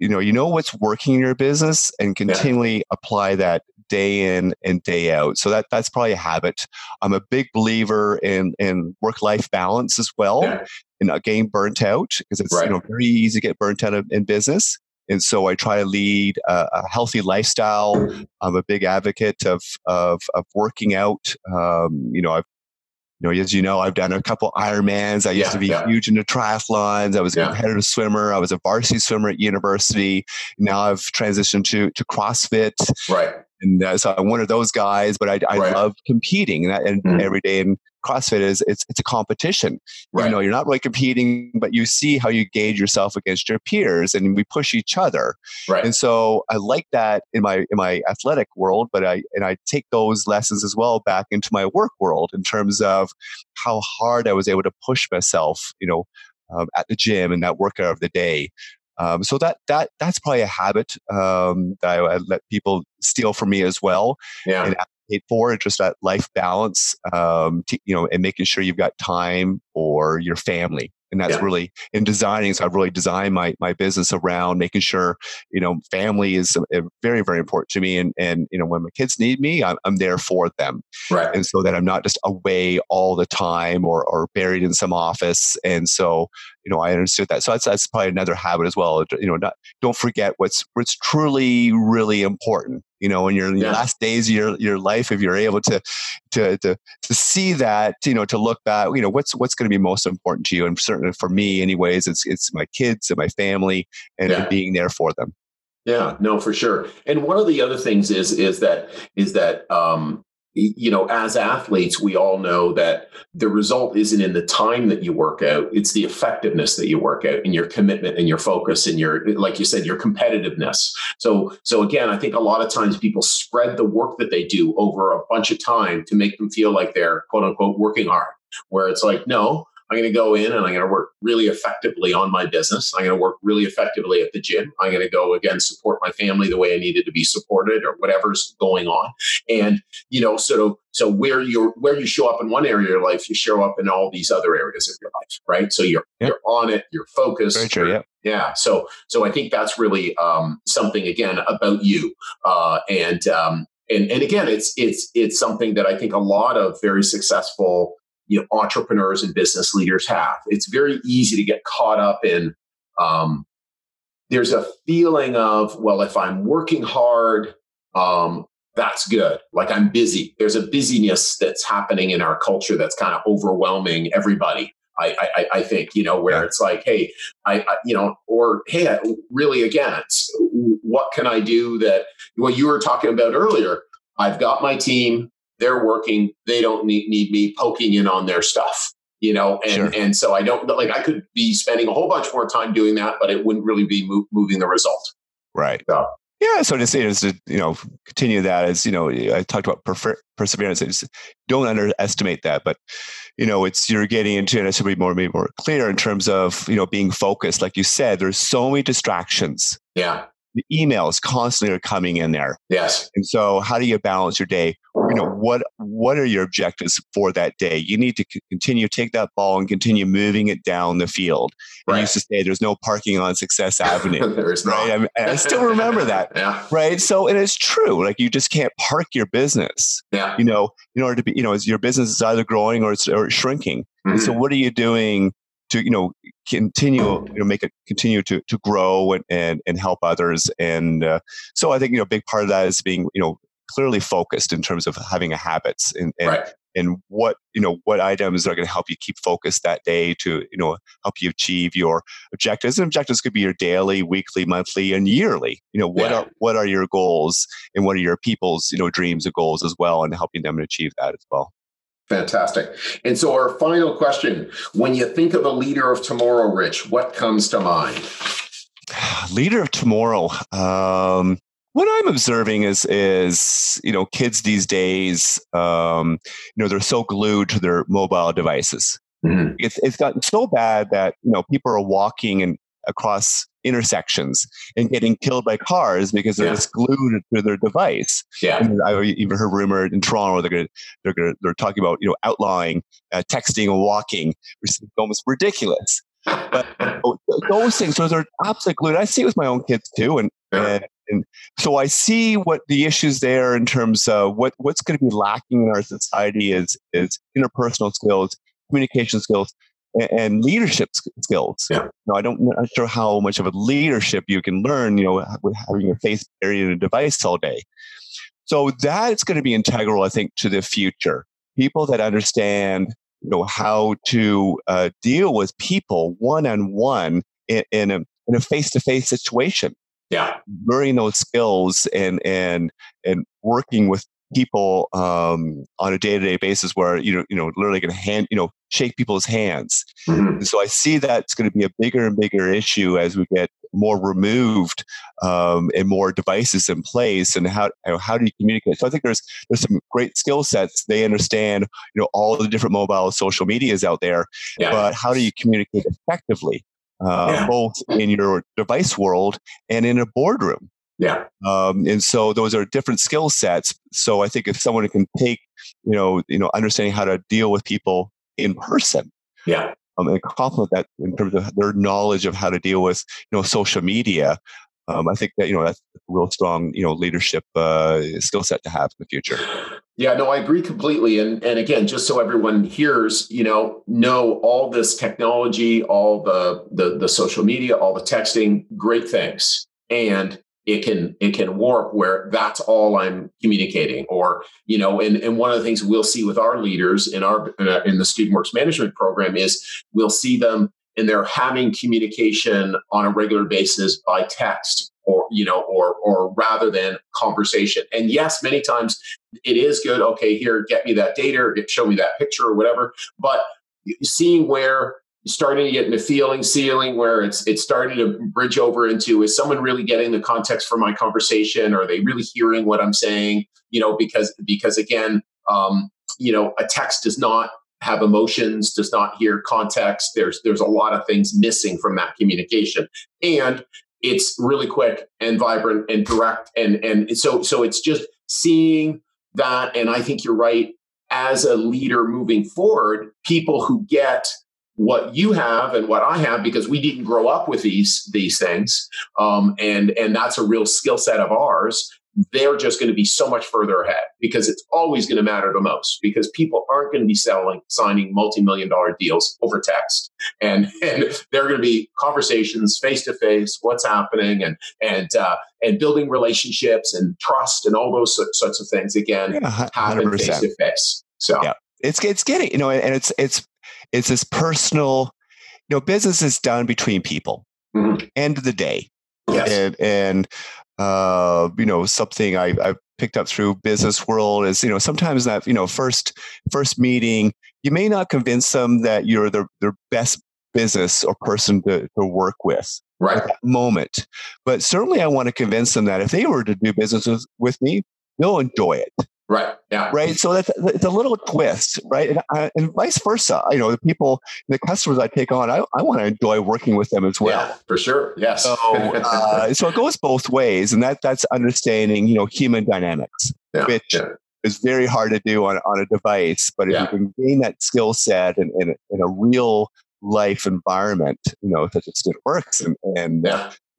you know you know what's working in your business and continually yeah. apply that day in and day out so that that's probably a habit i'm a big believer in in work life balance as well yeah. and not getting burnt out because it's right. you know very easy to get burnt out in business and so I try to lead a, a healthy lifestyle. I'm a big advocate of of, of working out. Um, you know, I've you know, as you know, I've done a couple Ironmans. I used yeah, to be yeah. huge into triathlons. I was a yeah. competitive swimmer. I was a varsity swimmer at university. Now I've transitioned to to CrossFit. Right. And uh, so I'm one of those guys, but I, I right. love competing and, and mm-hmm. every day. And CrossFit is it's it's a competition. Right. You know, you're not really competing, but you see how you gauge yourself against your peers, and we push each other. Right. And so I like that in my in my athletic world, but I and I take those lessons as well back into my work world in terms of how hard I was able to push myself. You know, um, at the gym and that workout of the day. Um, so that that that's probably a habit um, that I, I, let people steal from me as well. Yeah. And advocate for just that life balance, um, to, you know, and making sure you've got time for your family and that's yeah. really in designing so i've really designed my my business around making sure you know family is uh, very very important to me and and you know when my kids need me i'm, I'm there for them. Right. And so that i'm not just away all the time or or buried in some office and so you know i understood that. So that's that's probably another habit as well you know not don't forget what's what's truly really important you know in your, yeah. last days of your, your life if you're able to, to to to see that you know to look back you know what's what's going to be most important to you and certainly for me anyways it's it's my kids and my family and, yeah. and being there for them yeah no for sure and one of the other things is is that is that um you know, as athletes, we all know that the result isn't in the time that you work out, it's the effectiveness that you work out and your commitment and your focus and your, like you said, your competitiveness. So, so again, I think a lot of times people spread the work that they do over a bunch of time to make them feel like they're quote unquote working hard, where it's like, no, I'm going to go in and I'm going to work really effectively on my business. I'm going to work really effectively at the gym. I'm going to go again support my family the way I needed to be supported or whatever's going on. And you know, so so where you where you show up in one area of your life, you show up in all these other areas of your life, right? So you're yep. you're on it, you're focused. Very true. Yeah. Yeah. So so I think that's really um, something again about you. Uh, and um, and and again, it's it's it's something that I think a lot of very successful you know entrepreneurs and business leaders have. It's very easy to get caught up in. Um, there's a feeling of well, if I'm working hard, um, that's good. Like I'm busy. There's a busyness that's happening in our culture that's kind of overwhelming everybody. I, I, I think you know where yeah. it's like, hey, I, I, you know, or hey, I, really again, it's what can I do that? What you were talking about earlier. I've got my team they're working they don't need, need me poking in on their stuff you know and sure. and so i don't like i could be spending a whole bunch more time doing that but it wouldn't really be move, moving the result right so. yeah so to say is to you know continue that as you know i talked about prefer- perseverance I just don't underestimate that but you know it's you're getting into and it should be more maybe more clear in terms of you know being focused like you said there's so many distractions yeah the emails constantly are coming in there. Yes. And so how do you balance your day? You know, what what are your objectives for that day? You need to continue take that ball and continue moving it down the field. Right. I used to say there's no parking on Success Avenue. (laughs) there's right? not. I, I still remember that. (laughs) yeah. Right. So and it's true. Like you just can't park your business. Yeah. You know, in order to be, you know, is your business is either growing or it's or shrinking. Mm-hmm. And so what are you doing to you know continue you know make it continue to to grow and and, and help others and uh, so i think you know a big part of that is being you know clearly focused in terms of having a habits and, and right. and what you know what items are going to help you keep focused that day to you know help you achieve your objectives and objectives could be your daily weekly monthly and yearly you know what yeah. are what are your goals and what are your people's you know dreams and goals as well and helping them achieve that as well Fantastic. And so, our final question when you think of a leader of tomorrow, Rich, what comes to mind? (sighs) Leader of tomorrow. Um, what I'm observing is is you know kids these days um, you know they're so glued to their mobile devices. Mm-hmm. It's it's gotten so bad that you know people are walking and across intersections and getting killed by cars because they're yeah. just glued to their device. Yeah, and I even heard rumor in Toronto they're going they're gonna, they're talking about you know outlawing uh, texting and walking, which is almost ridiculous. But those things, those are absolutely glued. I see it with my own kids too, and, yeah. and and so I see what the issues there in terms of what what's going to be lacking in our society is is interpersonal skills, communication skills, and leadership skills. Yeah. You know, I don't, I'm not sure how much of a leadership you can learn, you know, with having your face buried in a device all day. So that's going to be integral, I think, to the future. People that understand, you know, how to uh, deal with people one on one in a in a face to face situation. Yeah, learning those skills and and and working with people um, on a day-to-day basis where you know you know literally going to hand you know shake people's hands mm-hmm. so i see that's going to be a bigger and bigger issue as we get more removed um, and more devices in place and how you know, how do you communicate so i think there's there's some great skill sets they understand you know all the different mobile social medias out there yeah. but how do you communicate effectively uh, yeah. both in your device world and in a boardroom yeah. Um, and so those are different skill sets. So I think if someone can take, you know, you know, understanding how to deal with people in person. Yeah. Um, and complement that in terms of their knowledge of how to deal with, you know, social media. Um, I think that you know that's a real strong you know leadership uh, skill set to have in the future. Yeah, no, I agree completely. And and again, just so everyone hears, you know, know all this technology, all the the, the social media, all the texting, great things. And it can it can warp where that's all i'm communicating or you know and, and one of the things we'll see with our leaders in our uh, in the student works management program is we'll see them and they're having communication on a regular basis by text or you know or or rather than conversation. And yes many times it is good okay here get me that data or get, show me that picture or whatever but seeing where starting to get into feeling ceiling where it's it's starting to bridge over into is someone really getting the context for my conversation? Are they really hearing what i'm saying? You know because because again um, you know a text does not have emotions does not hear context. There's there's a lot of things missing from that communication. And it's really quick and vibrant and direct and and so so it's just seeing that. And i think you're right. As a leader moving forward people who get what you have and what I have because we didn't grow up with these these things, um, and and that's a real skill set of ours. They're just going to be so much further ahead because it's always going to matter the most because people aren't going to be selling signing multi-million dollar deals over text. And (laughs) and they're going to be conversations face to face what's happening and and uh, and building relationships and trust and all those sorts of things again yeah, happen face to face so yeah. It's it's getting you know and it's it's it's this personal, you know, business is done between people. Mm-hmm. End of the day. Yes. And, and uh, you know, something I, I've picked up through business world is, you know, sometimes that, you know, first, first meeting, you may not convince them that you're their, their best business or person to, to work with right at that moment. But certainly I want to convince them that if they were to do business with, with me, they'll enjoy it. Right. Yeah. Right. So that's it's a little twist, right? And, and vice versa. You know, the people, the customers I take on, I, I want to enjoy working with them as well. Yeah, for sure. Yes. So, uh, so it goes both ways, and that that's understanding, you know, human dynamics, yeah, which yeah. is very hard to do on, on a device. But if you can gain that skill set in, in, in, a real life environment, you know, such as Student Works, and, and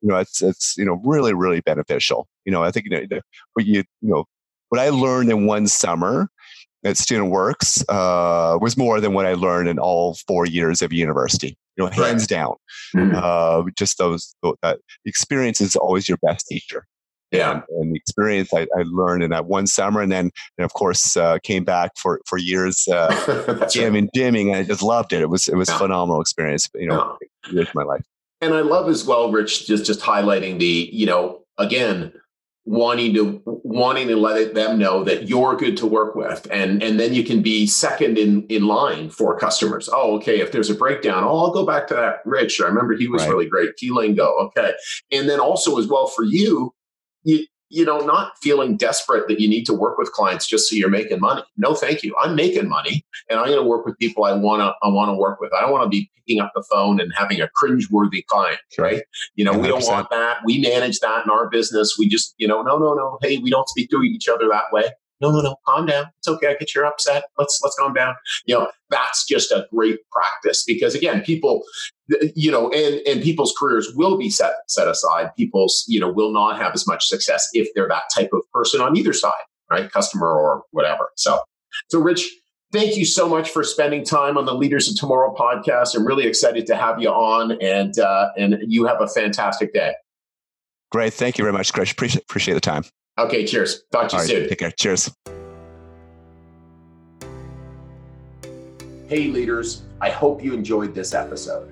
you know, it's it's you know really really beneficial. You know, I think you know what you you know what I learned in one summer at Student Works uh, was more than what I learned in all four years of university. You know, hands right. down. Mm-hmm. Uh, just those that experience is always your best teacher. Yeah, and, and the experience I, I, learned in that one summer, and then and of course uh, came back for for years uh, (laughs) jamming, right. jamming, and I just loved it. It was it was yeah. phenomenal experience. You know, yeah. years of my life. And I love as well, Rich, just just highlighting the you know again wanting to wanting to let them know that you're good to work with. And and then you can be second in in line for customers. Oh okay if there's a breakdown oh i'll go back to that rich. I remember he was right. really great. Key lingo. Okay. And then also as well for you you you know, not feeling desperate that you need to work with clients just so you're making money. No, thank you. I'm making money and I'm going to work with people I want to, I want to work with. I don't want to be picking up the phone and having a cringeworthy client, right? You know, 100%. we don't want that. We manage that in our business. We just, you know, no, no, no. Hey, we don't speak to each other that way no, no, no, calm down. It's okay. I get you're upset. Let's let's calm down. You know, that's just a great practice because again, people, you know, and and people's careers will be set set aside. People's, you know, will not have as much success if they're that type of person on either side, right? Customer or whatever. So, so Rich, thank you so much for spending time on the Leaders of Tomorrow podcast. I'm really excited to have you on, and uh, and you have a fantastic day. Great. Thank you very much, Chris. Appreciate appreciate the time. Okay, cheers. Talk to you soon. Take care. Cheers. Hey, leaders, I hope you enjoyed this episode.